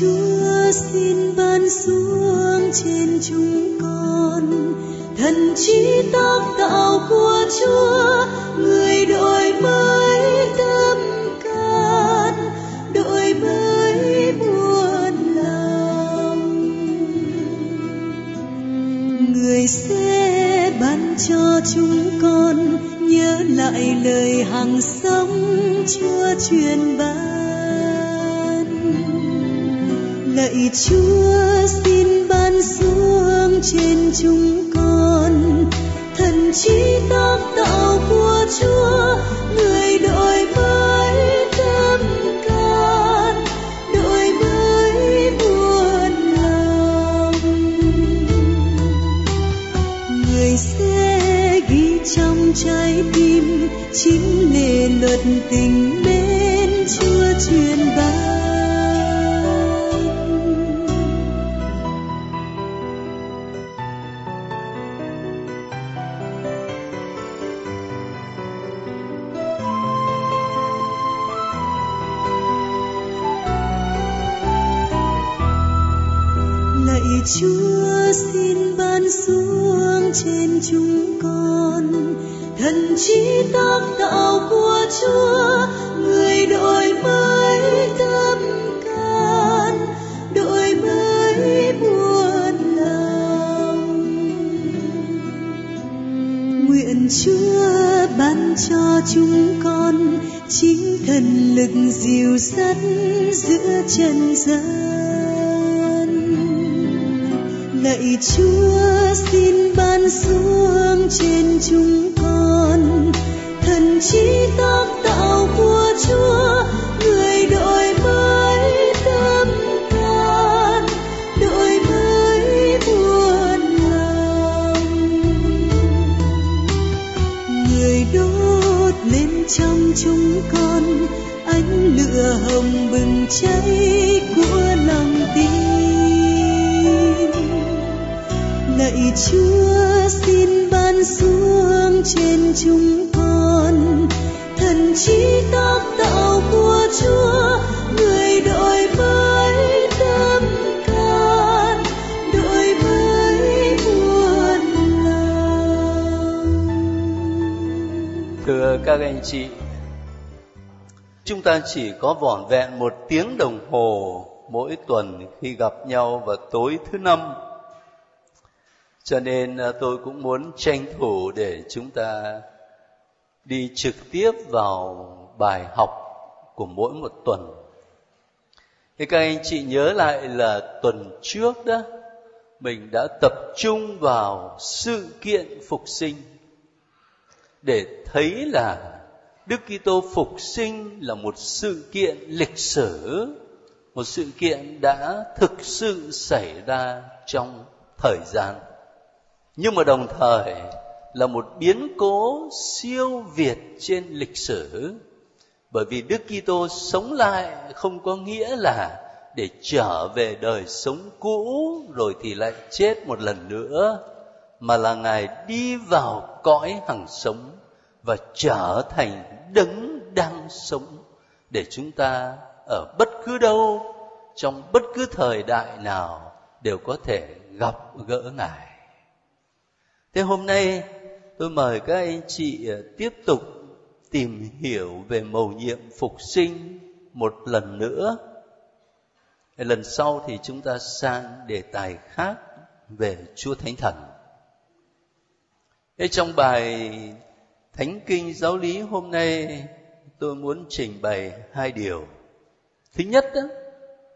Chúa xin ban xuống trên chúng con. Thần trí tác tạo của Chúa, người đổi mới tâm can, đổi mới buồn lòng. Người sẽ ban cho chúng con nhớ lại lời hàng sống Chúa truyền ban con. Thần trí tác tạo của Chúa, người đổi mới tâm can, đổi mới buồn lòng. Nguyện Chúa ban cho chúng con chính thần lực dìu dắt giữa trần gian lạy Chúa, xin ban xuống trên chúng con. Thần trí tác tạo của Chúa, người đổi mới tâm can. Đổi mới buồn lòng. Người đốt lên trong chúng con, ánh lửa hồng bừng cháy. Lạy Chúa xin ban xuống trên chúng con thần trí tác tạo của Chúa người đổi mới tâm can đổi mới muôn lòng Thưa các anh chị, chúng ta chỉ có vỏn vẹn một tiếng đồng hồ mỗi tuần khi gặp nhau vào tối thứ năm. Cho nên à, tôi cũng muốn tranh thủ để chúng ta đi trực tiếp vào bài học của mỗi một tuần. Thế các anh chị nhớ lại là tuần trước đó mình đã tập trung vào sự kiện phục sinh để thấy là Đức Kitô phục sinh là một sự kiện lịch sử, một sự kiện đã thực sự xảy ra trong thời gian. Nhưng mà đồng thời là một biến cố siêu việt trên lịch sử. Bởi vì Đức Kitô sống lại không có nghĩa là để trở về đời sống cũ rồi thì lại chết một lần nữa, mà là ngài đi vào cõi hằng sống và trở thành đấng đang sống để chúng ta ở bất cứ đâu, trong bất cứ thời đại nào đều có thể gặp gỡ ngài thế hôm nay tôi mời các anh chị à, tiếp tục tìm hiểu về mầu nhiệm phục sinh một lần nữa lần sau thì chúng ta sang đề tài khác về Chúa Thánh Thần. Thế trong bài Thánh Kinh Giáo lý hôm nay tôi muốn trình bày hai điều. Thứ nhất đó,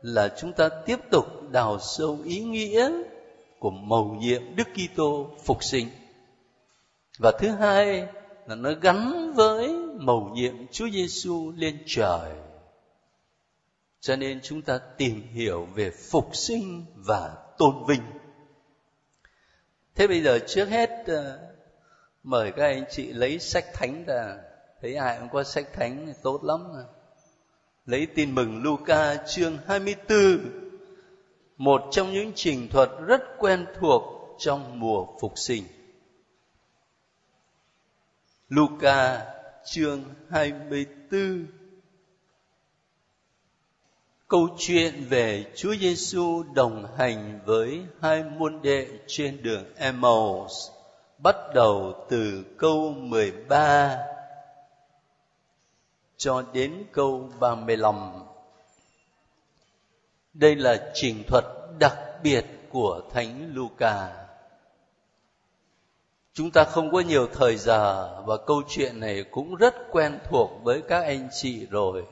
là chúng ta tiếp tục đào sâu ý nghĩa của mầu nhiệm Đức Kitô phục sinh. Và thứ hai là nó gắn với mầu nhiệm Chúa Giêsu lên trời. Cho nên chúng ta tìm hiểu về phục sinh và tôn vinh. Thế bây giờ trước hết ờ, mời các anh chị lấy sách thánh ra. Thấy ai cũng có sách thánh thì tốt lắm. Lấy tin mừng Luca chương 24 một trong những trình thuật rất quen thuộc trong mùa phục sinh. Luca, chương 24 câu chuyện về Chúa Giêsu đồng hành với hai môn đệ trên đường Emmaus bắt đầu từ câu 13 cho đến câu 35. Đây là trình thuật đặc biệt của Thánh Luca. Chúng ta không có nhiều thời giờ và câu chuyện này cũng rất quen thuộc với các anh chị rồi.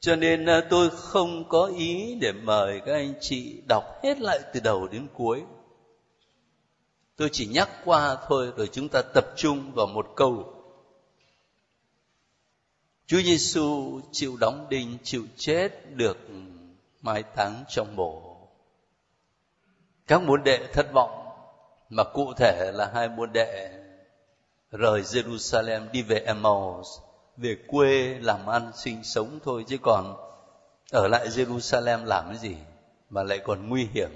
Cho nên à, tôi không có ý để mời các anh chị đọc hết lại từ đầu đến cuối. Tôi chỉ nhắc qua thôi, rồi chúng ta tập trung vào một câu. Chúa Giêsu chịu đóng đinh, chịu chết được mai táng trong mộ. Các môn đệ thất vọng mà cụ thể là hai môn đệ rời Jerusalem đi về Emmaus về quê làm ăn sinh sống thôi chứ còn ở lại Jerusalem làm cái gì mà lại còn nguy hiểm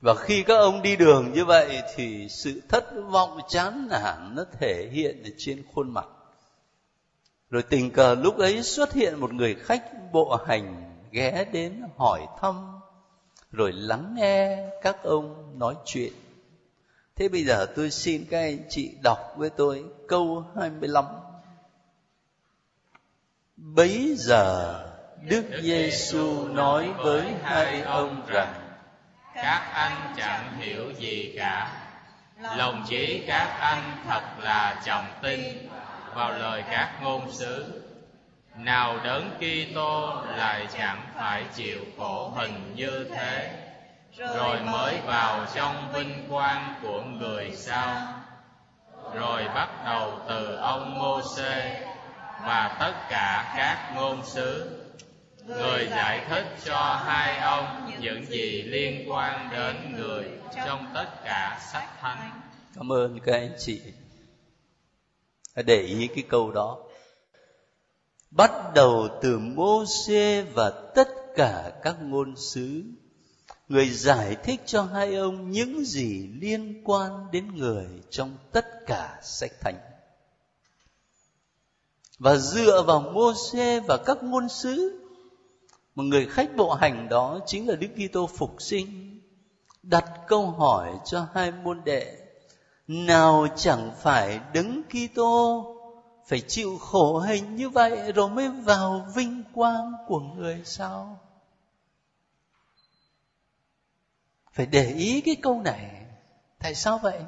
và khi các ông đi đường như vậy thì sự thất vọng chán nản nó thể hiện ở trên khuôn mặt rồi tình cờ lúc ấy xuất hiện một người khách bộ hành ghé đến hỏi thăm, rồi lắng nghe các ông nói chuyện. Thế bây giờ tôi xin các anh chị đọc với tôi câu 25. Bấy giờ Đức Giêsu nói với hai ông rằng, Các anh chẳng hiểu gì cả. Lòng chỉ các anh thật là trọng tin vào lời các ngôn sứ. Nào đấng Kitô lại chẳng phải chịu khổ hình như thế. Rồi mới vào trong vinh quang của người sao rồi bắt đầu từ ông Môsê và tất cả các ngôn sứ. Người giải thích cho hai ông những gì liên quan đến người trong tất cả sách thánh. Cảm ơn các anh chị để ý cái câu đó. Bắt đầu từ mô xê và tất cả các ngôn sứ. Người giải thích cho hai ông những gì liên quan đến người trong tất cả sách thánh. Và dựa vào mô xê và các ngôn sứ, một người khách bộ hành đó chính là Đức Kitô phục sinh, đặt câu hỏi cho hai môn đệ nào chẳng phải đứng Kitô? Phải chịu khổ hình như vậy rồi mới vào vinh quang của người sao? Phải để ý cái câu này. Tại sao vậy?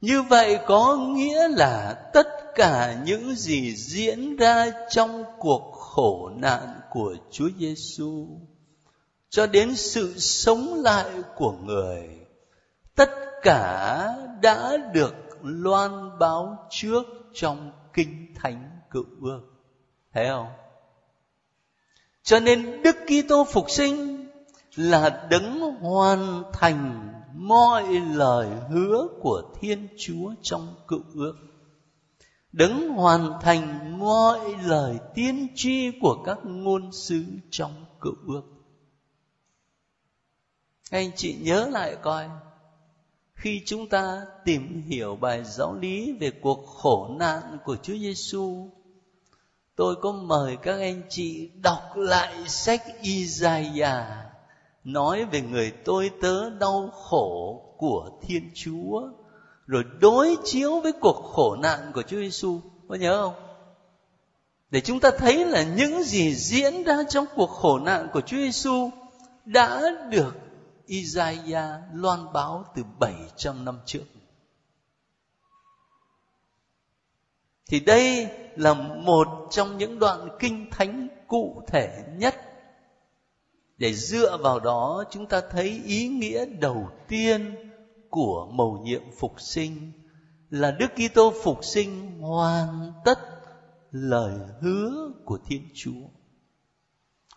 Như vậy có nghĩa là tất cả những gì diễn ra trong cuộc khổ nạn của Chúa Giêsu cho đến sự sống lại của người, tất cả đã được loan báo trước trong kinh thánh cựu ước thấy không? Cho nên đức kitô phục sinh là đấng hoàn thành mọi lời hứa của thiên chúa trong cựu ước đấng hoàn thành mọi lời tiên tri của các ngôn sứ trong cựu ước anh chị nhớ lại coi khi chúng ta tìm hiểu bài giáo lý về cuộc khổ nạn của Chúa Giêsu, tôi có mời các anh chị đọc lại sách Isaiah nói về người tôi tớ đau khổ của Thiên Chúa rồi đối chiếu với cuộc khổ nạn của Chúa Giêsu có nhớ không? Để chúng ta thấy là những gì diễn ra trong cuộc khổ nạn của Chúa Giêsu đã được Isaiah loan báo từ 700 năm trước. Thì đây là một trong những đoạn kinh thánh cụ thể nhất để dựa vào đó, chúng ta thấy ý nghĩa đầu tiên của mầu nhiệm phục sinh là Đức Kitô phục sinh hoàn tất lời hứa của Thiên Chúa.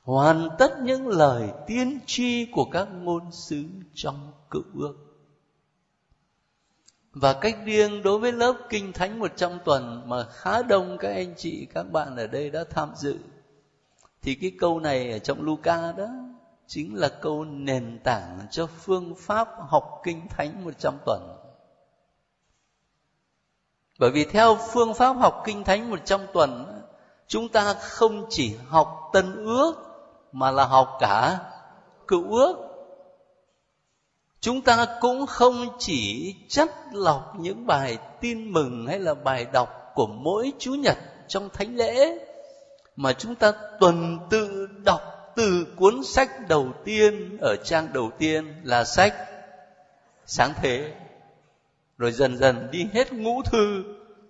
Hoàn tất những lời tiên tri của các ngôn sứ trong cựu ước. Và cách riêng đối với lớp Kinh Thánh 100 tuần mà khá đông các anh chị, các bạn ở đây đã tham dự. Thì cái câu này ở trong Luca đó chính là câu nền tảng cho phương pháp học kinh thánh 100 tuần. Bởi vì theo phương pháp học kinh thánh 100 tuần chúng ta không chỉ học tân ước mà là học cả cựu ước. Chúng ta cũng không chỉ chất lọc những bài tin mừng hay là bài đọc của mỗi chủ nhật trong thánh lễ, mà chúng ta tuần tự đọc từ cuốn sách đầu tiên ở trang đầu tiên là sách sáng thế. Rồi dần dần đi hết ngũ thư,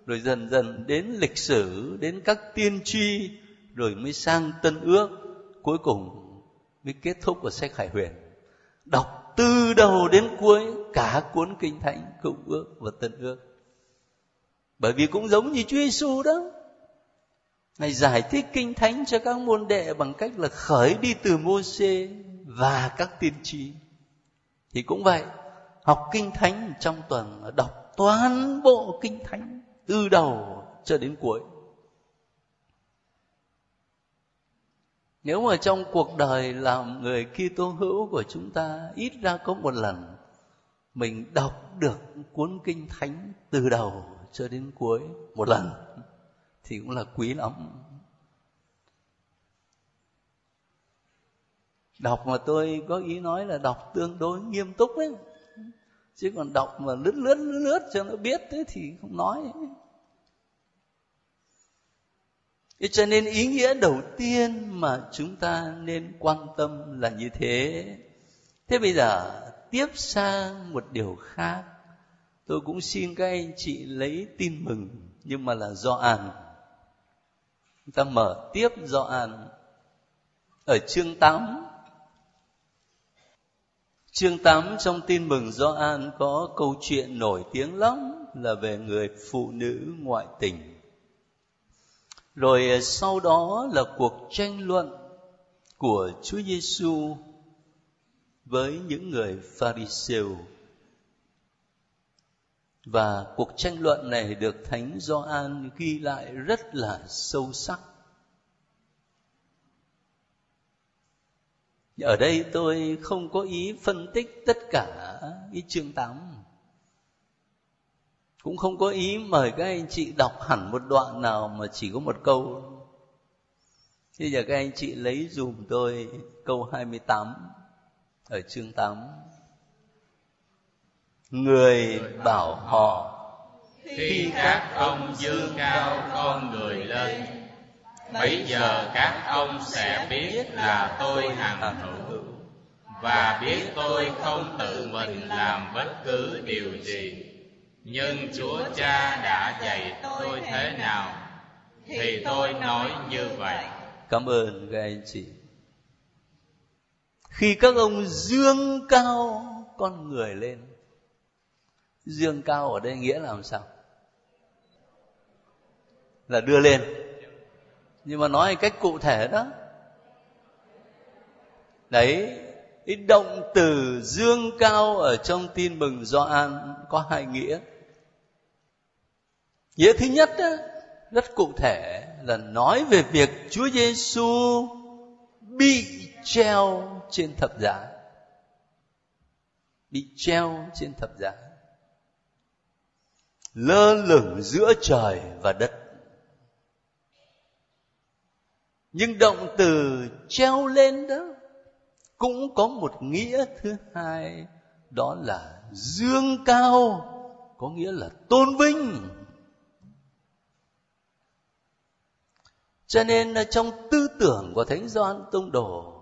rồi dần dần đến lịch sử, đến các tiên tri, rồi mới sang tân ước cuối cùng mới kết thúc của sách khải huyền đọc từ đầu đến cuối cả cuốn kinh thánh cựu ước và tân ước bởi vì cũng giống như Chúa Giêsu đó Ngài giải thích kinh thánh cho các môn đệ bằng cách là khởi đi từ mô xê và các tiên tri. Thì cũng vậy, học kinh thánh trong tuần đọc toàn bộ kinh thánh từ đầu cho đến cuối. Nếu mà trong cuộc đời làm người Kitô hữu của chúng ta ít ra có một lần mình đọc được cuốn kinh thánh từ đầu cho đến cuối một lần thì cũng là quý lắm. Đọc mà tôi có ý nói là đọc tương đối nghiêm túc ấy chứ còn đọc mà lướt lướt lướt, lướt cho nó biết thế thì không nói Thế cho nên ý nghĩa đầu tiên mà chúng ta nên quan tâm là như thế. Thế bây giờ, tiếp sang một điều khác. Tôi cũng xin các anh chị lấy tin mừng, nhưng mà là do an chúng ta mở tiếp do an ở chương 8 Chương 8 trong tin mừng do an có câu chuyện nổi tiếng lắm là về người phụ nữ ngoại tình. Rồi ờ, sau đó là cuộc tranh luận của Chúa Giêsu với những người Pharisêu và cuộc tranh luận này được thánh Gioan ghi lại rất là sâu sắc. Ở đây tôi không có ý phân tích tất cả cái chương 8 cũng không có ý mời các anh chị đọc hẳn một đoạn nào mà chỉ có một câu. Bây giờ các anh chị lấy dùm tôi câu 28 ở chương 8 người bảo họ, khi các ông dương cao con người lên bây giờ các ông sẽ biết là tôi hằng hữu. Và biết tôi không tự mình làm bất cứ điều gì nhưng chúa cha đã dạy tôi thế nào thì tôi nói như vậy. Cảm ơn các anh chị. Khi các ông dương cao con người lên, dương cao ở đây nghĩa là làm sao? Là đưa lên. Nhưng mà nói cách cụ thể đó, đấy, cái động từ dương cao ở trong tin mừng Gioan có hai nghĩa nghĩa thứ nhất đó, rất cụ thể là nói về việc Chúa Giêsu bị treo trên thập giá. Bị treo trên thập giá. Lơ lửng giữa trời và đất. Nhưng động từ treo lên đó cũng có một nghĩa thứ hai đó là dương cao có nghĩa là tôn vinh. Cho nên là trong tư tưởng của thánh Gioan tông đồ,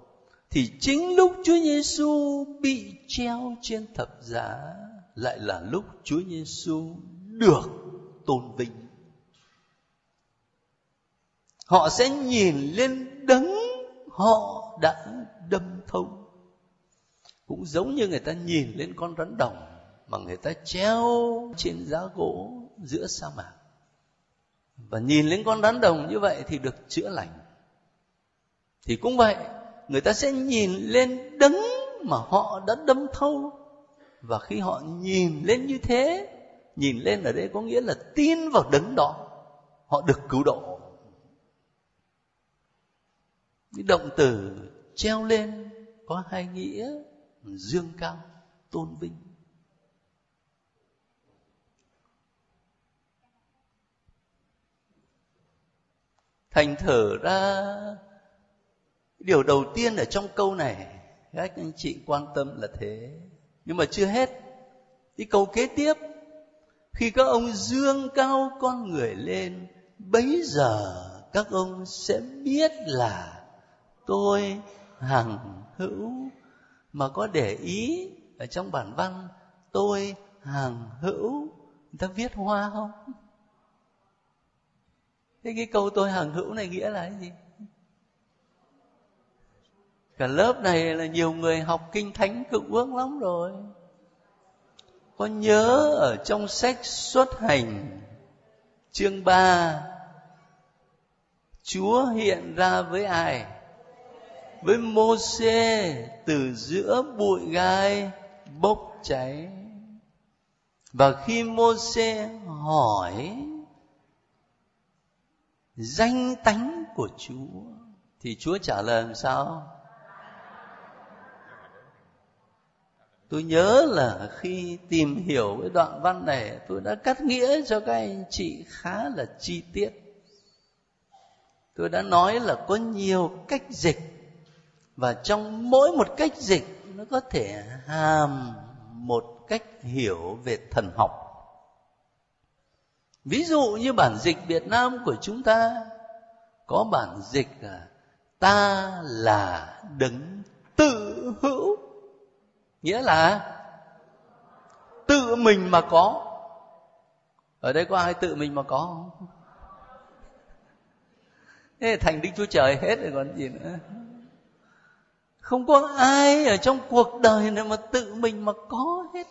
thì chính lúc Chúa Giêsu bị treo trên thập giá lại là lúc Chúa Giêsu được tôn vinh. Họ sẽ nhìn lên đấng họ đã đâm thấu. Cũng giống như người ta nhìn lên con rắn đồng mà người ta treo trên giá gỗ giữa sa mạc và nhìn lên con rắn đồng như vậy thì được chữa lành. Thì cũng vậy, người ta sẽ nhìn lên đấng mà họ đã đâm thâu. Và khi họ nhìn lên như thế, nhìn lên ở đây có nghĩa là tin vào đấng đó, họ được cứu độ. Cái động từ treo lên có hai nghĩa dương cao, tôn vinh. Thành thở ra. Điều đầu tiên ở trong câu này, các anh chị quan tâm là thế. Nhưng mà chưa hết. Cái câu kế tiếp, khi các ông dương cao con người lên, bấy giờ các ông sẽ biết là tôi hằng hữu. Mà có để ý ở trong bản văn, tôi hằng hữu. Người ta viết hoa không? Thế cái câu tôi hằng hữu này nghĩa là cái gì cả lớp này là nhiều người học kinh thánh cực ước lắm rồi có nhớ ở trong sách xuất hành, chương 3 Chúa hiện ra với ai? Với Môsê từ giữa bụi gai bốc cháy. Và khi Môsê hỏi danh tánh của Chúa. Thì Chúa trả lời làm sao? tôi nhớ là khi tìm hiểu cái đoạn văn này, tôi đã cắt nghĩa cho các anh chị khá là chi tiết. Tôi đã nói là có nhiều cách dịch, và trong mỗi một cách dịch, nó có thể hàm một cách hiểu về thần học ví dụ như bản dịch việt nam của chúng ta, có bản dịch là ta là đấng tự hữu. Nghĩa là tự mình mà có. Ở đây có ai tự mình mà có không? Thế thành đức chúa trời hết rồi còn gì nữa. Không có ai ở trong cuộc đời này mà tự mình mà có hết.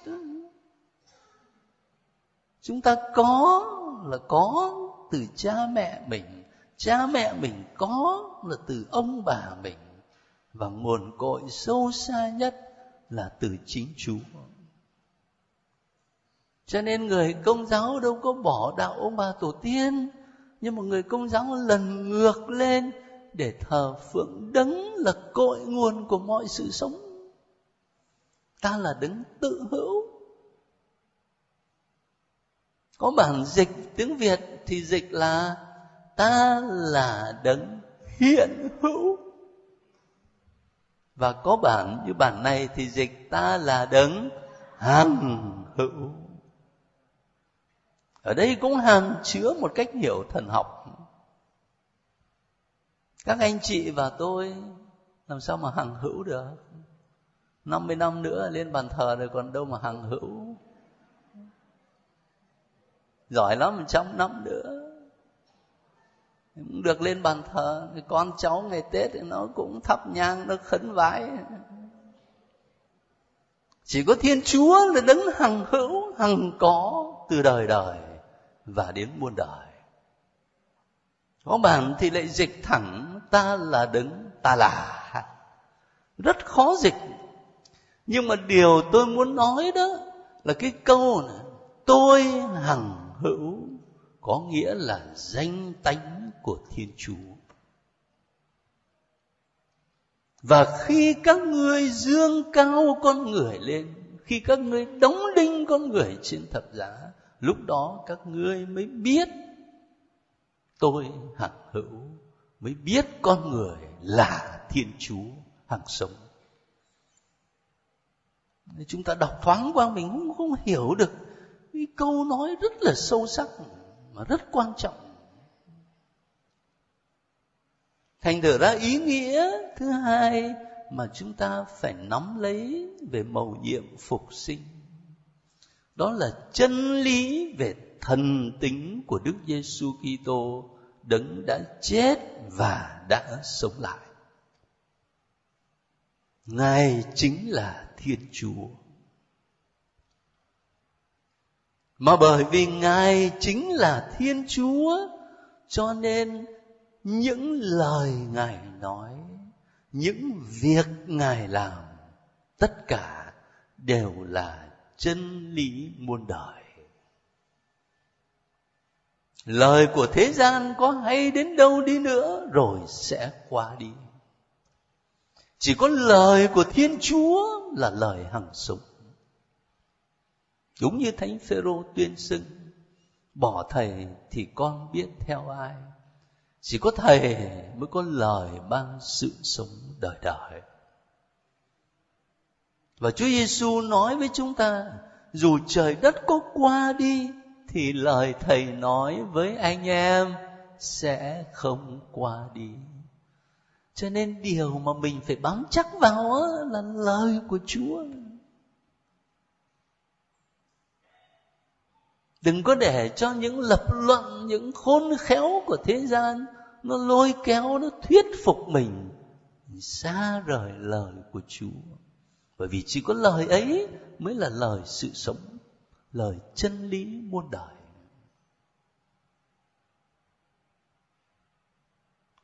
Chúng ta có là có từ cha mẹ mình cha mẹ mình có là từ ông bà mình và nguồn cội sâu xa nhất là từ chính Chúa. Cho nên người công giáo đâu có bỏ đạo ông bà tổ tiên, nhưng mà người công giáo lần ngược lên để thờ phượng đấng là cội nguồn của mọi sự sống. Ta là đấng tự hữu. Có bản dịch tiếng Việt thì dịch là ta là đấng hiện hữu và có bản như bản này thì dịch ta là đấng hằng hữu ở đây cũng hàm chứa một cách hiểu thần học. Các anh chị và tôi, làm sao mà hằng hữu được? 50 năm nữa lên bàn thờ rồi còn đâu mà hằng hữu giỏi lắm trăm năm nữa. Cũng được lên bàn thờ thì con cháu ngày tết thì nó cũng thắp nhang, nó khấn vái. Chỉ có thiên chúa là đấng hằng hữu, hằng có từ đời đời và đến muôn đời. Có bản thì lại dịch thẳng, ta là đấng ta là. Rất khó dịch. Nhưng mà điều tôi muốn nói đó là cái câu này, tôi hằng hữu có nghĩa là danh tánh của thiên chúa. Và khi các ngươi dương cao con người lên, khi các ngươi đóng đinh con người trên thập giá, lúc đó các ngươi mới biết tôi hằng hữu, mới biết con người là thiên chúa hằng sống. Chúng ta đọc thoáng qua mình cũng không hiểu được cái câu nói rất là sâu sắc mà rất quan trọng thành thử ra ý nghĩa thứ hai mà chúng ta phải nắm lấy về mầu nhiệm phục sinh, đó là chân lý về thần tính của Đức Giêsu Kitô đấng đã chết và đã sống lại. Ngài chính là Thiên Chúa. Mà bởi vì Ngài chính là Thiên Chúa, cho nên những lời ngài nói, những việc ngài làm, tất cả đều là chân lý muôn đời. Lời của thế gian có hay đến đâu đi nữa rồi sẽ qua đi. Chỉ có lời của thiên chúa là lời hằng sống đúng như thánh phêrô tuyên xưng, bỏ thầy thì con biết theo ai. Chỉ có thầy mới có lời ban sự sống đời đời. Và Chúa Giêsu nói với chúng ta, dù trời đất có qua đi, thì lời thầy nói với anh em sẽ không qua đi. Cho nên điều mà mình phải bám chắc vào là lời của chúa. Đừng có để cho những lập luận những khôn khéo của thế gian nó lôi kéo nó thuyết phục mình xa rời lời của chúa bởi vì chỉ có lời ấy mới là lời sự sống lời chân lý muôn đời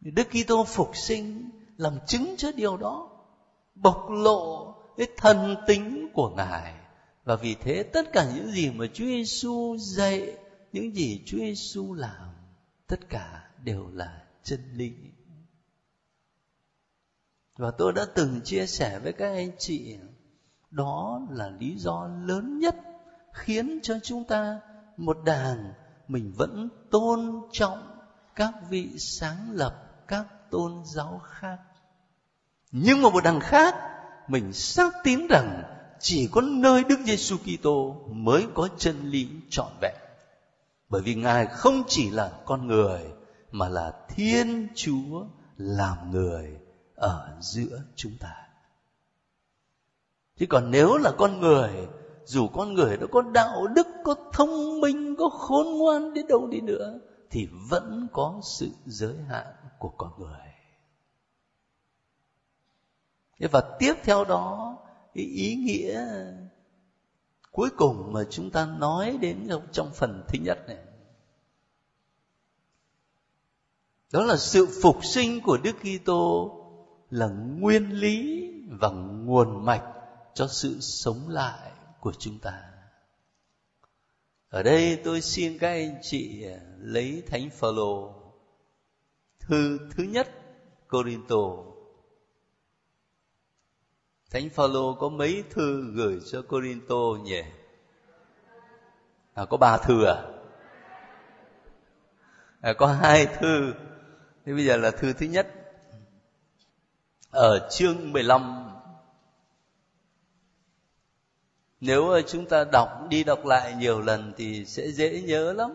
Đức Kitô phục sinh làm chứng cho điều đó, bộc lộ cái thần tính của Ngài. Và vì thế tất cả những gì mà Chúa Giêsu dạy, những gì Chúa Giêsu làm, tất cả đều là chân lý. Và tôi đã từng chia sẻ với các anh chị, đó là lý do lớn nhất khiến cho chúng ta một đảng mình vẫn tôn trọng các vị sáng lập các tôn giáo khác nhưng mà một đằng khác mình xác tín rằng chỉ có nơi Đức Giêsu Kitô mới có chân lý trọn vẹn. Bởi vì Ngài không chỉ là con người mà là Thiên Chúa làm người ở giữa chúng ta. Chứ còn nếu là con người, dù con người đó có đạo đức, có thông minh, có khôn ngoan đến đâu đi nữa, thì vẫn có sự giới hạn của con người và tiếp theo đó cái ý nghĩa cuối cùng mà chúng ta nói đến trong phần thứ nhất này đó là sự phục sinh của Đức Kitô là nguyên lý và nguồn mạch cho sự sống lại của chúng ta. Ở đây tôi xin các anh chị lấy Thánh Phaolô, thư thứ nhất Corinto Thánh Phaolô có mấy thư gửi cho Corinto nhỉ? À, có ba thư à? à? Có hai thư. Thế bây giờ là thư thứ nhất. Ở chương 15 Nếu ờ, chúng ta đọc đi đọc lại nhiều lần thì sẽ dễ nhớ lắm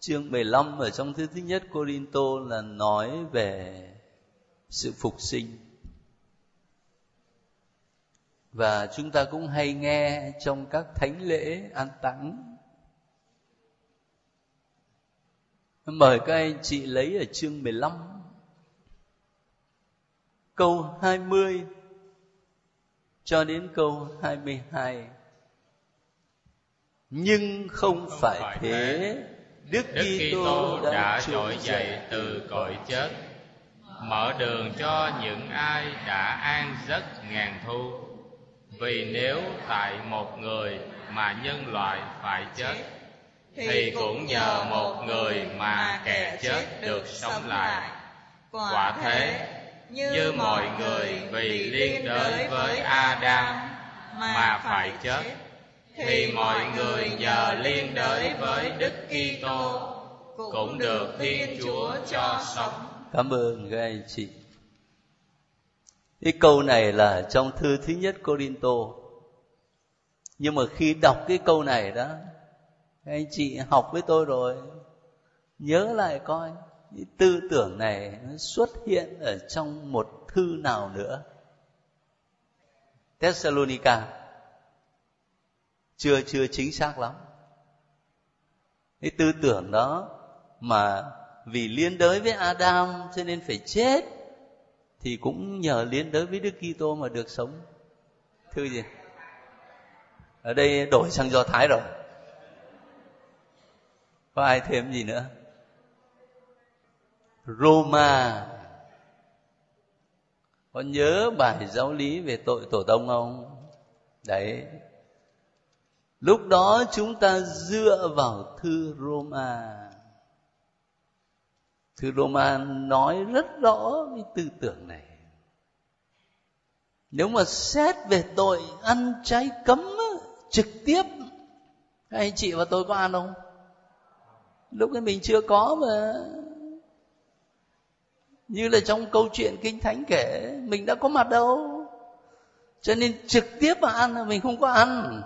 chương 15 ở trong thư thứ nhất Corinto là nói về sự phục sinh. Và chúng ta cũng hay nghe trong các thánh lễ an táng. Mời các anh chị lấy ở chương 15 câu 20 cho đến câu 22. Nhưng không phải thế Đức Kitô đã trỗi dậy từ cõi chết, mở đường cho những ai đã an giấc ngàn thu. Vì nếu tại một người mà nhân loại phải chết, thì cũng nhờ một người mà kẻ chết được sống lại. Quả thế, như mọi người vì liên đới với Adam mà phải chết, thì mọi người nhờ liên đới với Đức Kitô cũng được Thiên Chúa cho sống. Cảm ơn các anh chị. Cái câu này là trong thư thứ nhất Corinto. Nhưng mà khi đọc cái câu này đó, anh chị học với tôi rồi, nhớ lại coi cái tư tưởng này nó xuất hiện ở trong một thư nào nữa. Thessalonica chưa chưa chính xác lắm cái tư tưởng đó mà vì liên đới với Adam cho nên phải chết thì cũng nhờ liên đới với Đức Kitô mà được sống. Thư gì? Ở đây đổi sang Do Thái rồi. Có ai thêm gì nữa? Roma. Có nhớ bài giáo lý về tội tổ tông không? Đấy, lúc đó chúng ta dựa vào thư Roma thư Roma nói rất rõ cái tư tưởng này. Nếu mà xét về tội ăn trái cấm trực tiếp, các anh chị và tôi có ăn không? Lúc ấy mình chưa có mà. Như là trong câu chuyện kinh thánh kể, mình đã có mặt đâu. Cho nên trực tiếp mà ăn là mình không có ăn.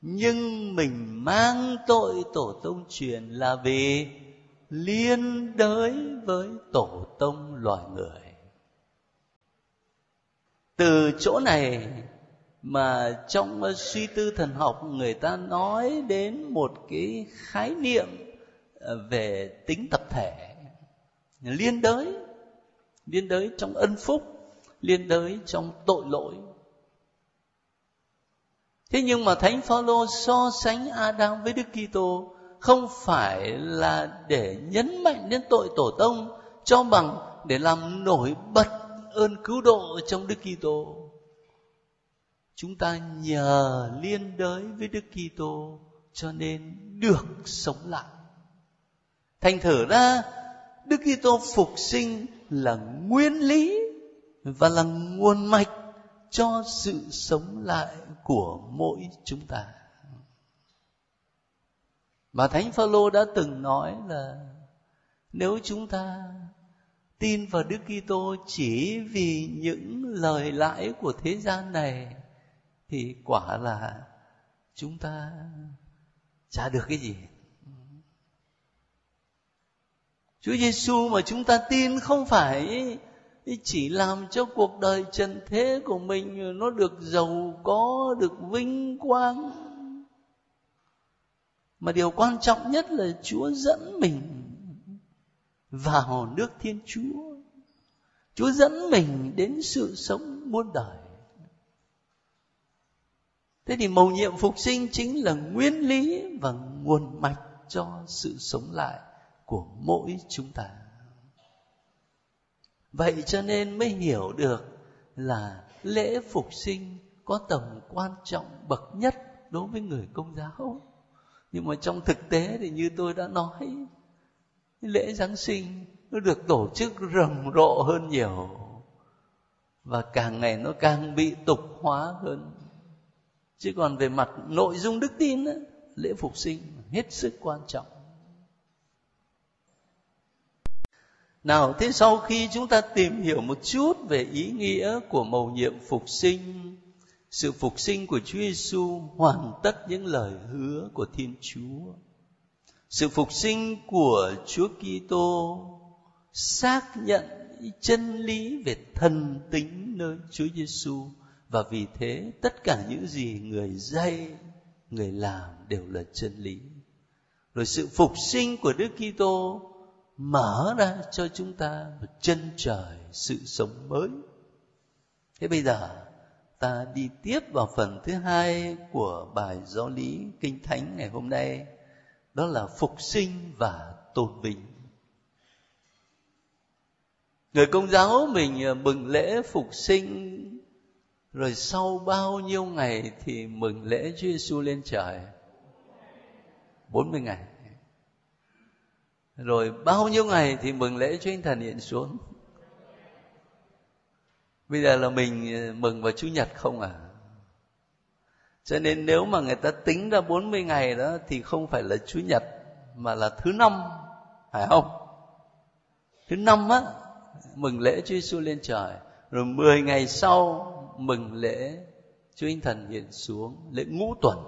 Nhưng mình mang tội tổ tông truyền là vì liên đới với tổ tông loài người. Từ chỗ này mà trong suy tư thần học, người ta nói đến một cái khái niệm ờ, về tính tập thể. Liên đới liên đới trong ân phúc, liên đới trong tội lỗi. Thế nhưng mà thánh phaolô so sánh adam với đức kitô không phải là để nhấn mạnh đến tội tổ tông, cho bằng để làm nổi bật ơn cứu độ trong Đức Kitô. Chúng ta nhờ liên đới với Đức Kitô cho nên được sống lại. Thành thử ra, Đức Kitô phục sinh là nguyên lý và là nguồn mạch cho sự sống lại của mỗi chúng ta. Và Thánh Phaolô đã từng nói là nếu chúng ta tin vào Đức Kitô chỉ vì những lời lãi của thế gian này thì quả là chúng ta chả được cái gì. Chúa Giêsu mà chúng ta tin không phải chỉ làm cho cuộc đời trần thế của mình nó được giàu có, được vinh quang. Mà điều quan trọng nhất là Chúa dẫn mình vào nước Thiên Chúa. Chúa dẫn mình đến sự sống muôn đời. Thế thì mầu nhiệm phục sinh chính là nguyên lý và nguồn mạch cho sự sống lại của mỗi chúng ta. Vậy cho nên mới hiểu được là lễ phục sinh có tầm quan trọng bậc nhất đối với người công giáo. Nhưng mà trong thực tế thì như tôi đã nói lễ giáng sinh nó được tổ chức rầm rộ hơn nhiều và càng ngày nó càng bị tục hóa hơn. Chứ còn về mặt nội dung đức tin đó, lễ phục sinh hết sức quan trọng. Nào thế sau khi chúng ta tìm hiểu một chút về ý nghĩa của mầu nhiệm phục sinh sự phục sinh của Chúa Giêsu hoàn tất những lời hứa của Thiên Chúa sự phục sinh của Chúa Kitô xác nhận chân lý về thần tính nơi Chúa Giêsu và vì thế tất cả những gì người dạy, người làm đều là chân lý. Rồi sự phục sinh của Đức Kitô mở ra cho chúng ta một chân trời sự sống mới. Thế bây giờ ta đi tiếp vào phần thứ hai của bài giáo lý kinh thánh ngày hôm nay, đó là phục sinh và tôn vinh. Người công giáo mình à, mừng lễ phục sinh, rồi sau bao nhiêu ngày thì mừng lễ Chúa Giêsu lên trời? 40 ngày. Rồi bao nhiêu ngày thì mừng lễ Chúa Thánh Thần hiện xuống? Bây giờ là mình ờ, mừng vào Chủ nhật không à? Cho nên nếu mà người ta tính ra 40 ngày đó thì không phải là Chủ nhật, mà là thứ năm, phải không? Thứ năm á, mừng lễ Chúa Giêsu lên trời, rồi 10 ngày sau mừng lễ Chúa thánh Thần hiện xuống, lễ ngũ tuần.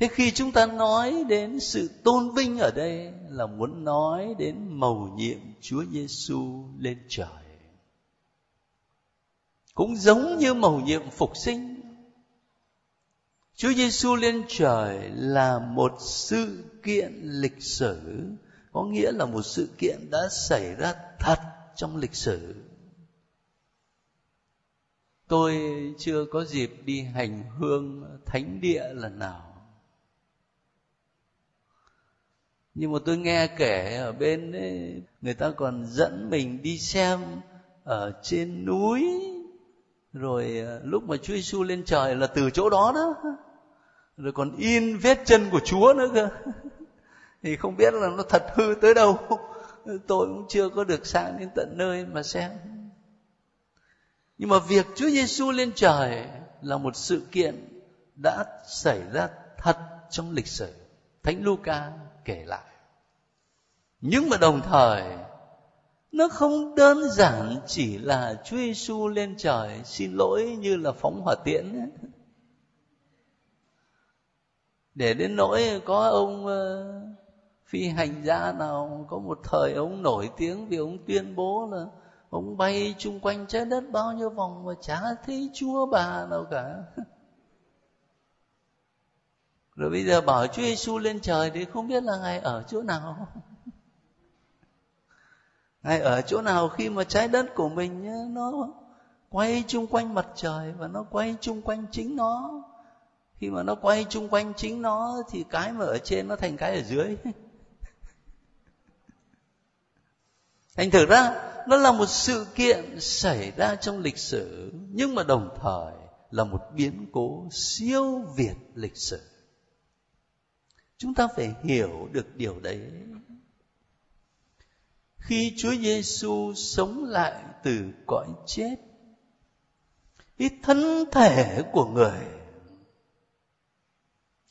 Thế khi chúng ta nói đến sự tôn vinh ở đây là muốn nói đến mầu nhiệm Chúa Giêsu lên trời. Cũng giống như mầu nhiệm phục sinh, Chúa Giêsu lên trời là một sự kiện lịch sử, có nghĩa là một sự kiện đã xảy ra thật trong lịch sử. Tôi chưa có dịp đi hành hương thánh địa lần nào. Nhưng mà tôi nghe kể ở bên ấy, người ta còn dẫn mình đi xem ở trên núi. Rồi ờ, lúc mà Chúa Giêsu lên trời là từ chỗ đó đó. Rồi còn in vết chân của Chúa nữa cơ. Thì không biết là nó thật hư tới đâu. Tôi cũng chưa có được sang đến tận nơi mà xem. Nhưng mà việc Chúa Giêsu lên trời là một sự kiện đã xảy ra thật trong lịch sử. Thánh Luca kể lại nhưng mà đồng thời, nó không đơn giản chỉ là Chúa Giêsu lên trời xin lỗi như là phóng hỏa tiễn ấy. để đến nỗi có ông ờ, phi hành gia nào có một thời ông nổi tiếng vì ông tuyên bố là ông bay chung quanh trái đất bao nhiêu vòng mà chả thấy chúa bà nào cả rồi bây giờ bảo chúa giêsu lên trời thì không biết là ngài ở chỗ nào. Ngài ở chỗ nào khi mà trái đất của mình nó quay chung quanh mặt trời và nó quay chung quanh chính nó. Khi mà nó quay chung quanh chính nó thì cái mà ở trên nó thành cái ở dưới. Thành thử ra, nó là một sự kiện xảy ra trong lịch sử, nhưng mà đồng thời là một biến cố siêu việt lịch sử chúng ta phải hiểu được điều đấy. Khi Chúa Giêsu sống lại từ cõi chết, cái thân thể của người,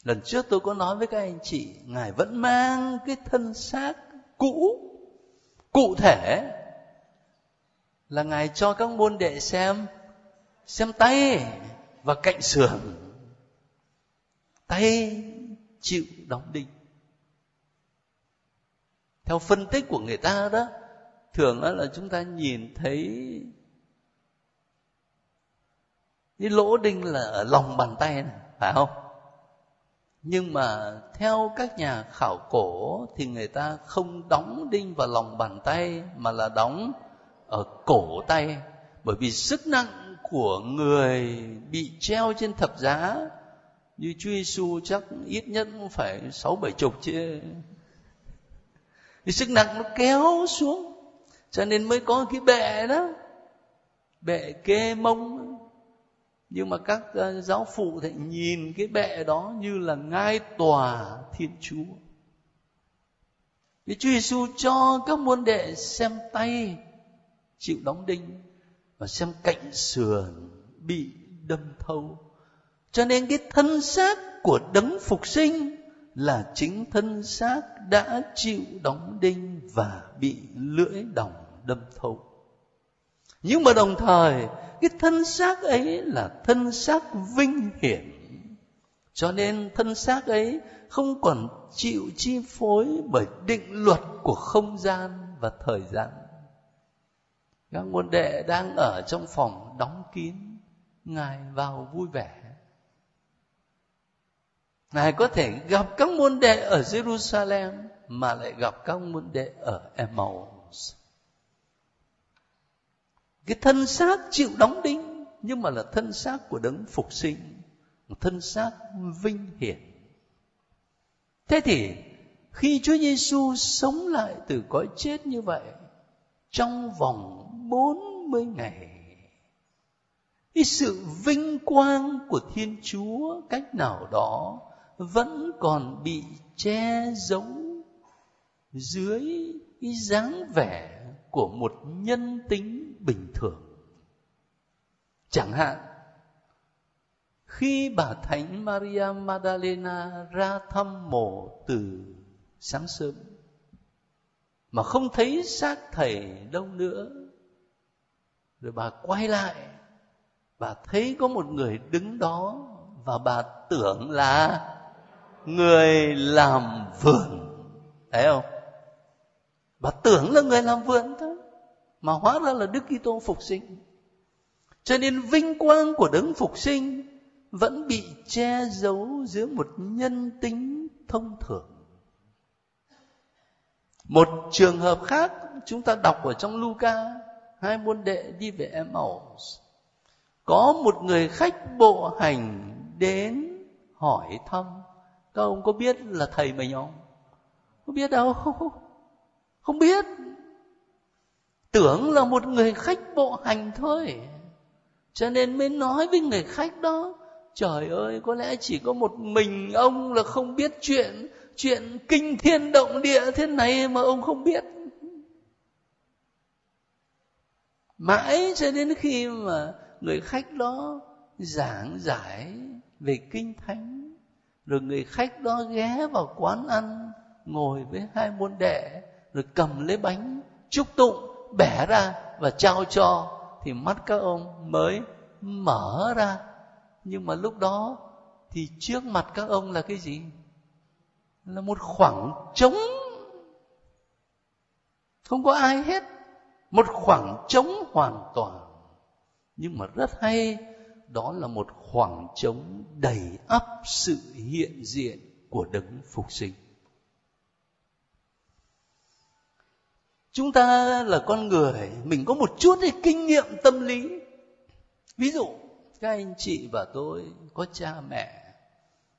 lần trước tôi có nói với các anh chị, ngài vẫn mang cái thân xác cũ, cụ thể, là ngài cho các môn đệ xem xem tay và cạnh sườn. Tay chịu đóng đinh. Theo phân tích của người ta đó, thường đó là chúng ta nhìn thấy cái lỗ đinh là ở lòng bàn tay này, phải không? Nhưng mà theo các nhà khảo cổ thì người ta không đóng đinh vào lòng bàn tay mà là đóng ở cổ tay. Bởi vì sức nặng của người bị treo trên thập giá như Chúa Giêsu chắc ít nhất cũng phải sáu bảy chục chứ. Thì sức nặng nó kéo xuống, cho nên mới có cái bệ đó. Bệ kê mông. Nhưng mà các ờ, giáo phụ thì nhìn cái bệ đó như là ngai tòa thiên chúa. Vì Chúa Giêsu cho các môn đệ xem tay, chịu đóng đinh và xem cạnh sườn bị đâm thâu cho nên cái thân xác của đấng phục sinh là chính thân xác đã chịu đóng đinh và bị lưỡi đồng đâm thấu. nhưng mà đồng thời, cái thân xác ấy là thân xác vinh hiển. Cho nên thân xác ấy không còn chịu chi phối bởi định luật của không gian và thời gian. Các môn đệ đang ở trong phòng đóng kín, ngài vào vui vẻ ngài có thể gặp các môn đệ ở jerusalem mà lại gặp các môn đệ ở emmaus. Cái thân xác chịu đóng đinh, nhưng mà là thân xác của đấng phục sinh, một thân xác vinh hiển. Thế thì, khi Chúa Giêsu sống lại từ cõi chết như vậy, trong vòng 40 ngày, cái sự vinh quang của Thiên Chúa cách nào đó vẫn còn bị che giấu dưới cái dáng vẻ của một nhân tính bình thường. Chẳng hạn, khi bà thánh maria magdalena ra thăm mộ từ sáng sớm, mà không thấy xác thầy đâu nữa, rồi bà quay lại, bà thấy có một người đứng đó và bà tưởng là người làm vườn thấy không bà tưởng là người làm vườn thôi mà hóa ra là Đức Kitô phục sinh. Cho nên vinh quang của đấng phục sinh vẫn bị che giấu dưới một nhân tính thông thường. Một trường hợp khác chúng ta đọc ở trong Luca, hai môn đệ đi về Emmaus. Có một người khách bộ hành đến hỏi thăm. Các ông có biết là thầy mình không? Không biết đâu. Không biết tưởng là một người khách bộ hành thôi cho nên mới nói với người khách đó, trời ơi, có lẽ chỉ có một mình ông là không biết chuyện chuyện kinh thiên động địa thế này mà ông không biết mãi cho đến khi mà người khách đó giảng giải về kinh thánh rồi người khách đó ghé vào quán ăn, ngồi với hai môn đệ, rồi cầm lấy bánh chúc tụng, bẻ ra và trao cho. Thì mắt các ông mới mở ra. Nhưng mà lúc đó thì trước mặt các ông là cái gì? Là một khoảng trống. Không có ai hết. Một khoảng trống hoàn toàn. Nhưng mà rất hay đó là một khoảng trống đầy ắp sự hiện diện của đấng phục sinh. Chúng ta là con người, mình có một chút cái kinh nghiệm tâm lý. Ví dụ, các anh chị và tôi có cha mẹ,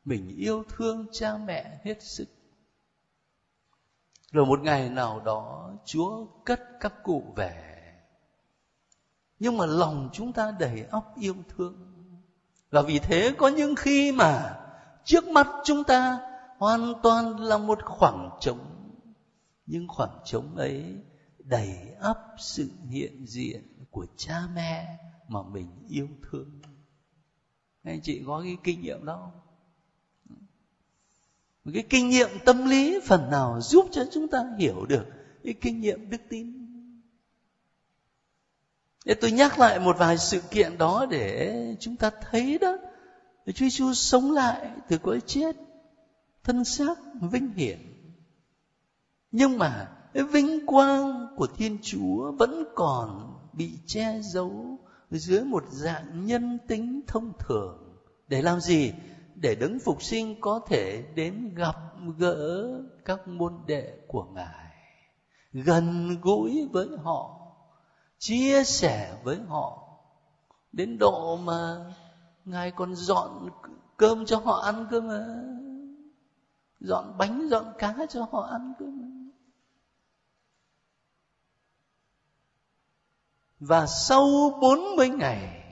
mình yêu thương cha mẹ hết sức. Rồi một ngày nào đó, chúa cất các cụ về nhưng mà lòng chúng ta đầy óc yêu thương. Và vì thế có những khi mà trước mắt chúng ta hoàn toàn là một khoảng trống. Nhưng khoảng trống ấy đầy ắp sự hiện diện của cha mẹ mà mình yêu thương. Anh chị có cái kinh nghiệm đó một cái kinh nghiệm tâm lý phần nào giúp cho chúng ta hiểu được cái kinh nghiệm đức tin? Để tôi nhắc lại một vài sự kiện đó để chúng ta thấy đó. Chúa Giêsu sống lại từ cõi chết, thân xác, vinh hiển. Nhưng mà cái vinh quang của thiên chúa vẫn còn bị che giấu dưới một dạng nhân tính thông thường. Để làm gì? Để đấng phục sinh có thể đến gặp gỡ các môn đệ của ngài, gần gũi với họ chia sẻ với họ đến độ mà ngài còn dọn cơm cho họ ăn cơ mà. Dọn bánh, dọn cá cho họ ăn cơ mà. Và sau 40 ngày,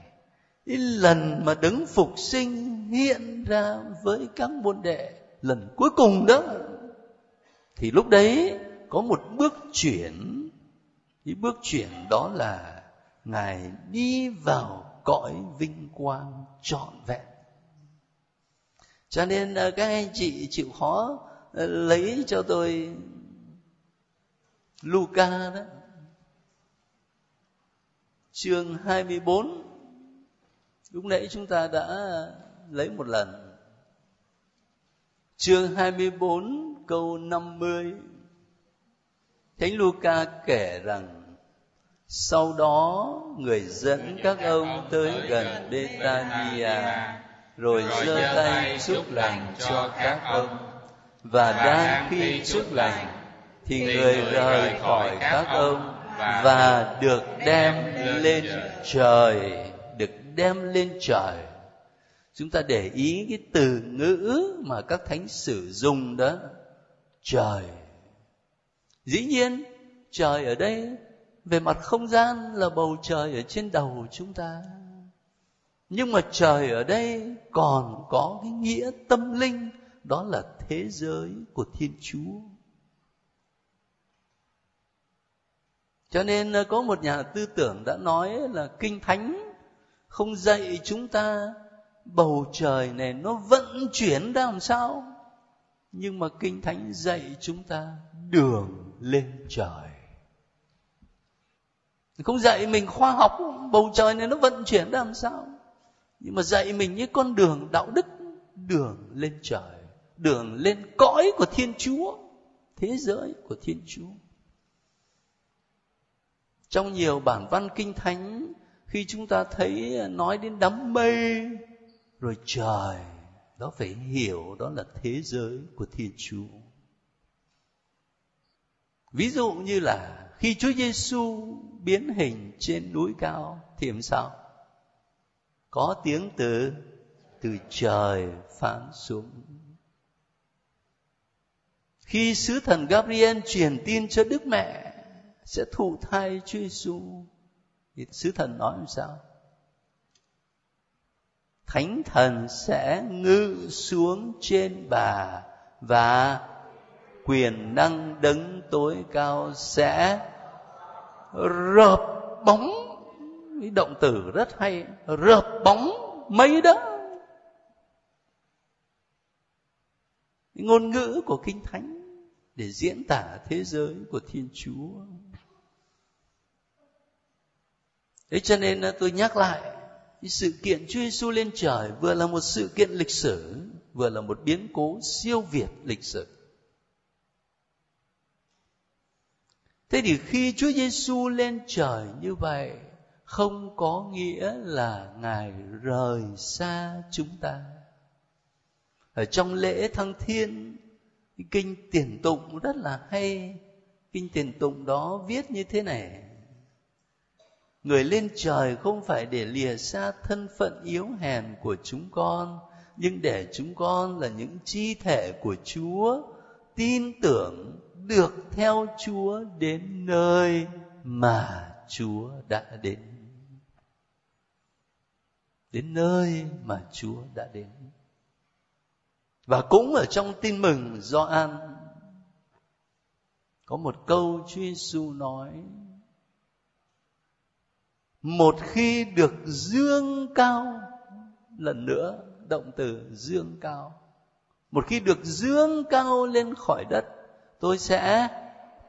cái lần mà đứng phục sinh hiện ra với các môn đệ lần cuối cùng đó, thì lúc đấy có một bước chuyển cái bước chuyển đó là ngài đi vào cõi vinh quang trọn vẹn. Cho nên ờ, các anh chị chịu khó ờ, lấy cho tôi Luca đó. Chương 24 lúc nãy chúng ta đã lấy một lần. Chương 24 câu 50 Thánh Luca kể rằng sau đó người dẫn các ông tới gần Betania rồi giơ tay chúc lành cho các ông. và đang khi chúc lành thì người rời khỏi các ông và được đem lên trời. được đem lên trời. Chúng ta để ý cái từ ngữ mà các thánh sử dùng đó trời dĩ nhiên, trời ở đây, về mặt không gian là bầu trời ở trên đầu chúng ta. Nhưng mà trời ở đây còn có cái nghĩa tâm linh, đó là thế giới của thiên chúa. Cho nên ờ, có một nhà tư tưởng đã nói là kinh thánh không dạy chúng ta bầu trời này nó vận chuyển ra làm sao. Nhưng mà kinh thánh dạy chúng ta đường lên trời. Không dạy mình khoa học, bầu trời này nó vận chuyển làm sao? Nhưng mà dạy mình những con đường đạo đức, đường lên trời, đường lên cõi của thiên chúa, thế giới của thiên chúa. Trong nhiều bản văn kinh thánh, khi chúng ta thấy nói đến đám mây, rồi trời, đó phải hiểu đó là thế giới của thiên chúa ví dụ như là khi chúa giêsu biến hình trên núi cao thì làm sao? Có tiếng từ từ trời phán xuống. Khi sứ thần Gabriel truyền tin cho Đức Mẹ sẽ thụ thai Chúa Giêsu, thì sứ thần nói làm sao? Thánh thần sẽ ngự xuống trên bà và quyền năng đấng tối cao sẽ rợp bóng. Cái động từ rất hay, rợp bóng mấy đó. Ngôn ngữ của kinh thánh để diễn tả thế giới của thiên chúa. Thế cho nên tôi nhắc lại sự kiện Chúa Giêsu lên trời vừa là một sự kiện lịch sử, vừa là một biến cố siêu việt lịch sử. Thế thì khi Chúa Giêsu lên trời như vậy, không có nghĩa là ngài rời xa chúng ta. Ở trong lễ thăng thiên kinh tiền tụng rất là hay. Kinh tiền tụng đó viết như thế này. Người lên trời không phải để lìa xa thân phận yếu hèn của chúng con, nhưng để chúng con là những chi thể của chúa, tin tưởng được theo chúa đến nơi mà chúa đã đến. Đến nơi mà chúa đã đến. Và cũng ở trong tin mừng, Gioan có một câu Chúa Giêsu nói, một khi được dương cao, lần nữa, động từ dương cao, một khi được dương cao lên khỏi đất tôi sẽ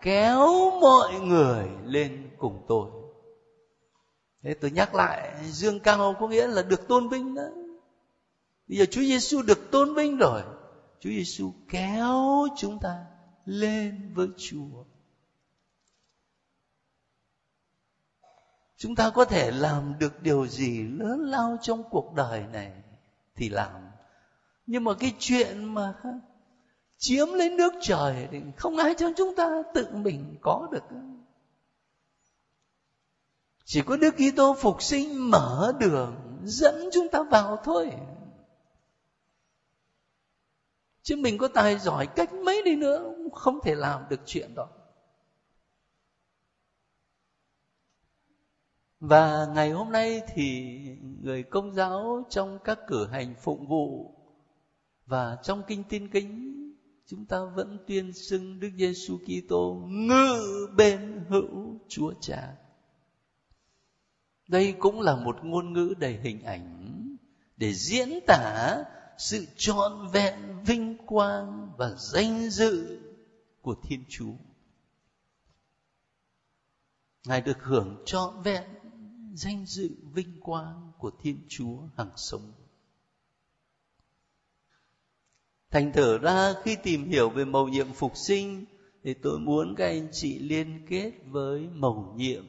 kéo mọi người lên cùng tôi. Thế tôi nhắc lại, dương cao có nghĩa là được tôn vinh đó. Bây giờ Chúa Giêsu được tôn vinh rồi. Chúa Giêsu kéo chúng ta lên với Chúa. Chúng ta có thể làm được điều gì lớn lao trong cuộc đời này thì làm. Nhưng mà cái chuyện mà chiếm lấy nước trời thì không ai cho chúng ta tự mình có được. Chỉ có Đức Kitô phục sinh, mở đường, dẫn chúng ta vào thôi. Chứ mình có tài giỏi cách mấy đi nữa cũng không thể làm được chuyện đó. Và ngày hôm nay thì người công giáo trong các cử hành phụng vụ và trong kinh tin kính chúng ta vẫn tuyên xưng Đức Giêsu Kitô ngự bên hữu Chúa Cha. Đây cũng là một ngôn ngữ đầy hình ảnh để diễn tả sự trọn vẹn vinh quang và danh dự của Thiên Chúa. Ngài được hưởng trọn vẹn danh dự vinh quang của Thiên Chúa hằng sống. Thành thử ra khi tìm hiểu về mầu nhiệm phục sinh thì tôi muốn các anh chị liên kết với mầu nhiệm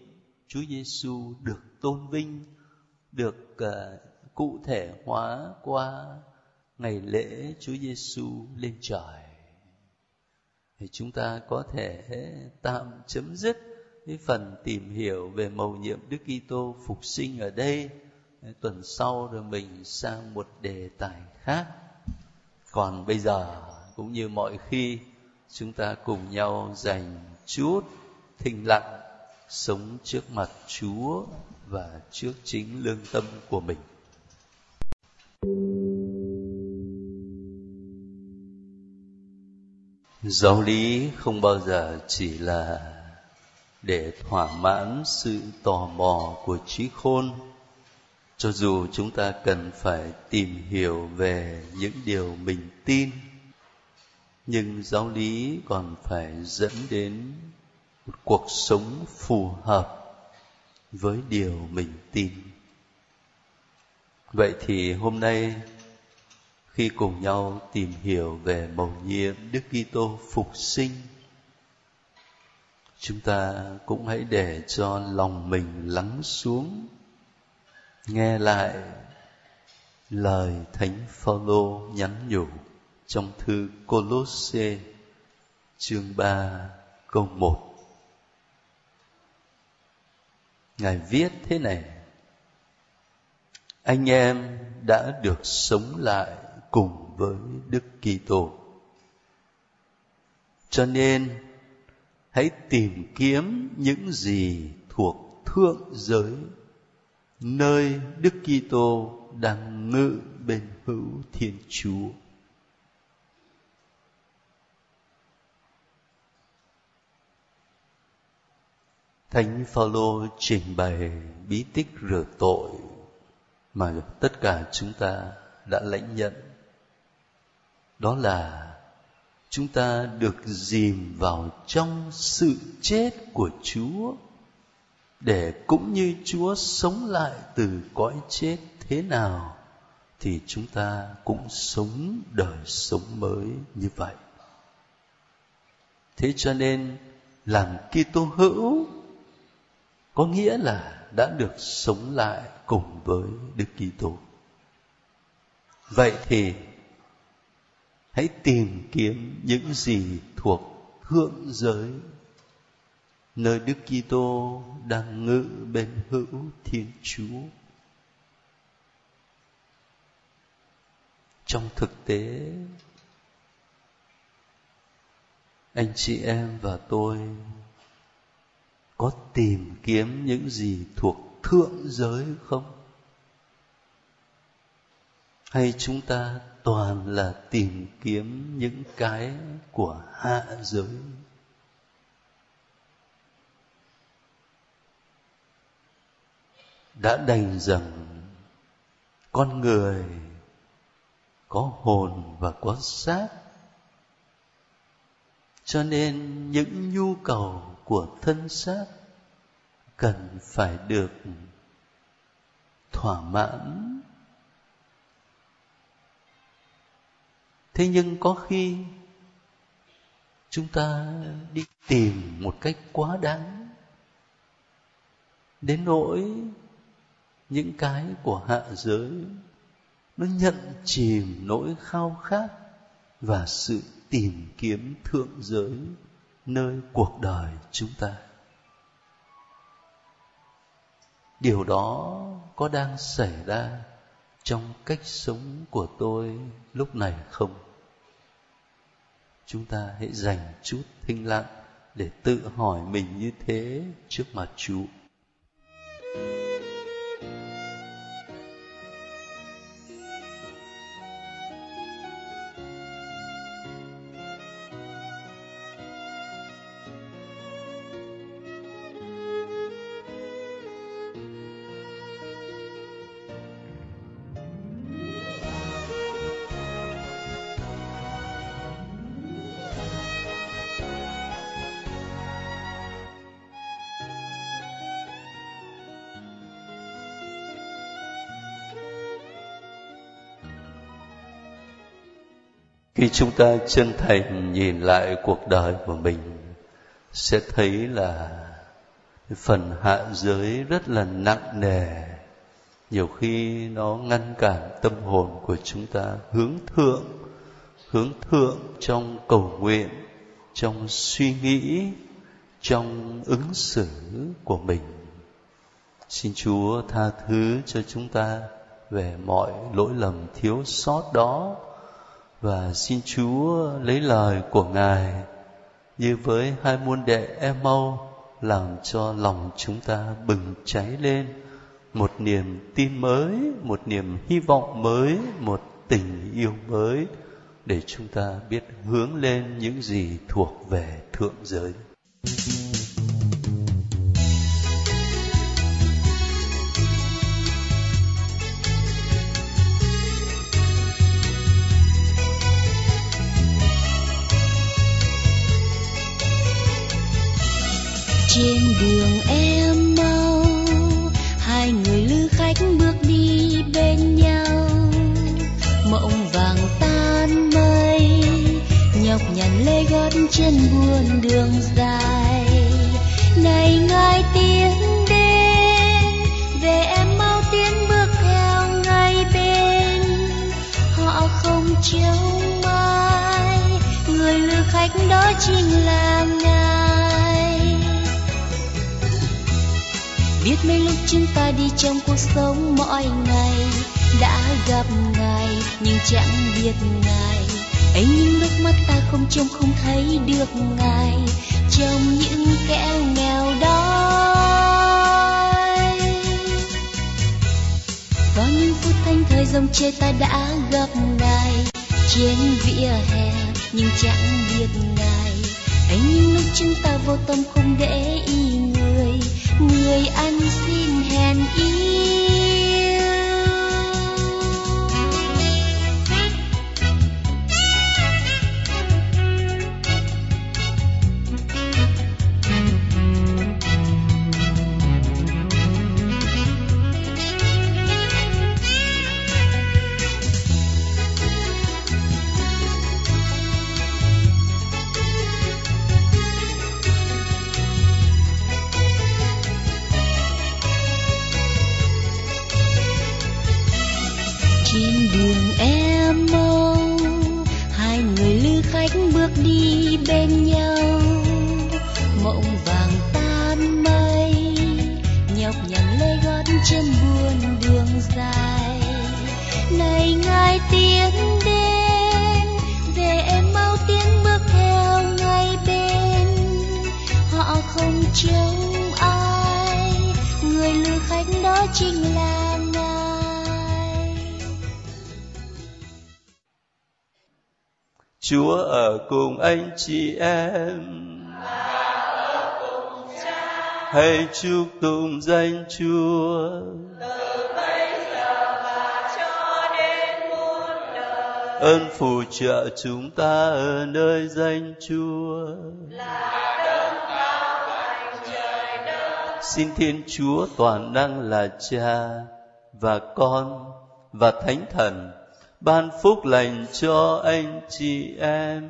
Chúa Giêsu được tôn vinh, được uh, cụ thể hóa qua ngày lễ Chúa Giêsu lên trời. Thì chúng ta có thể tạm chấm dứt cái phần tìm hiểu về mầu nhiệm Đức Kitô phục sinh ở đây. Tuần sau rồi mình sang một đề tài khác. Còn bây giờ, cũng như mọi khi, chúng ta cùng nhau dành chút thinh lặng sống trước mặt Chúa và trước chính lương tâm của mình. Giáo lý không bao giờ chỉ là để thỏa mãn sự tò mò của trí khôn cho dù chúng ta cần phải tìm hiểu về những điều mình tin, nhưng giáo lý còn phải dẫn đến một cuộc sống phù hợp với điều mình tin. Vậy thì hôm nay, khi cùng nhau tìm hiểu về mầu nhiệm Đức Kitô phục sinh, chúng ta cũng hãy để cho lòng mình lắng xuống nghe lại lời thánh Phaolô nhắn nhủ trong thư Colosse, chương 3 câu 1 Ngài viết thế này, Anh em đã được sống lại cùng với Đức Kitô. Cho nên, hãy tìm kiếm những gì thuộc thượng giới nơi Đức Kitô đang ngự bên hữu Thiên Chúa. Thánh Phaolô trình bày bí tích rửa tội mà tất cả chúng ta đã lãnh nhận đó là chúng ta được dìm vào trong sự chết của Chúa để cũng như Chúa sống lại từ cõi chết thế nào, thì chúng ta cũng sống đời sống mới như vậy. Thế cho nên, làm Kitô hữu có nghĩa là đã được sống lại cùng với Đức Kitô. Vậy thì, hãy tìm kiếm những gì thuộc thượng giới nơi Đức Kitô đang ngự bên hữu Thiên Chúa. Trong thực tế, anh chị em và tôi có tìm kiếm những gì thuộc thượng giới không? Hay chúng ta toàn là tìm kiếm những cái của hạ giới? Đã đành rằng con người có hồn và có xác. Cho nên những nhu cầu của thân xác cần phải được thỏa mãn. Thế nhưng có khi chúng ta đi tìm một cách quá đáng. Đến nỗi những cái của hạ giới. Nó nhận chìm nỗi khao khát và sự tìm kiếm thượng giới nơi cuộc đời chúng ta. Điều đó có đang xảy ra trong cách sống của tôi lúc này không? Chúng ta hãy dành chút thinh lặng để tự hỏi mình như thế trước mặt chúa. you chúng ta chân thành nhìn lại cuộc đời của mình, sẽ thấy là phần hạ giới rất là nặng nề. Nhiều khi nó ngăn cản tâm hồn của chúng ta hướng thượng hướng thượng trong cầu nguyện, trong suy nghĩ, trong ứng xử của mình. Xin chúa tha thứ cho chúng ta về mọi lỗi lầm thiếu sót đó và xin Chúa lấy lời của Ngài như với hai môn đệ Emau làm cho lòng chúng ta bừng cháy lên một niềm tin mới, một niềm hy vọng mới, một tình yêu mới để chúng ta biết hướng lên những gì thuộc về thượng giới. Trên đường em mau. Hai người lữ khách bước đi bên nhau. Mộng vàng tan mây, nhọc nhằn lê gót chân buồn đường dài. Này ngài tiến đến, về em mau tiến bước theo ngay bên. Họ không trông mai, người lữ khách đó chính là mấy lúc chúng ta đi trong cuộc sống mỗi ngày. Đã gặp ngài, nhưng chẳng biết ngài. Ấy nhưng lúc mắt ta không trông, không thấy được ngài. Trong những kẻ nghèo đói. Có những phút thanh thời dòng chơi ta đã gặp ngài. Trên vỉa hè, nhưng chẳng biết ngài. Ấy nhưng lúc chúng ta vô tâm không để ý người anh ăn xin cùng anh chị em hãy chúc tụng danh chúa ơn phù trợ chúng ta ở nơi danh Chúa. Xin Thiên Chúa toàn năng là Cha và Con và Thánh Thần ban phúc lành cho anh chị em.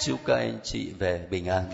Chúc các anh chị về bình an.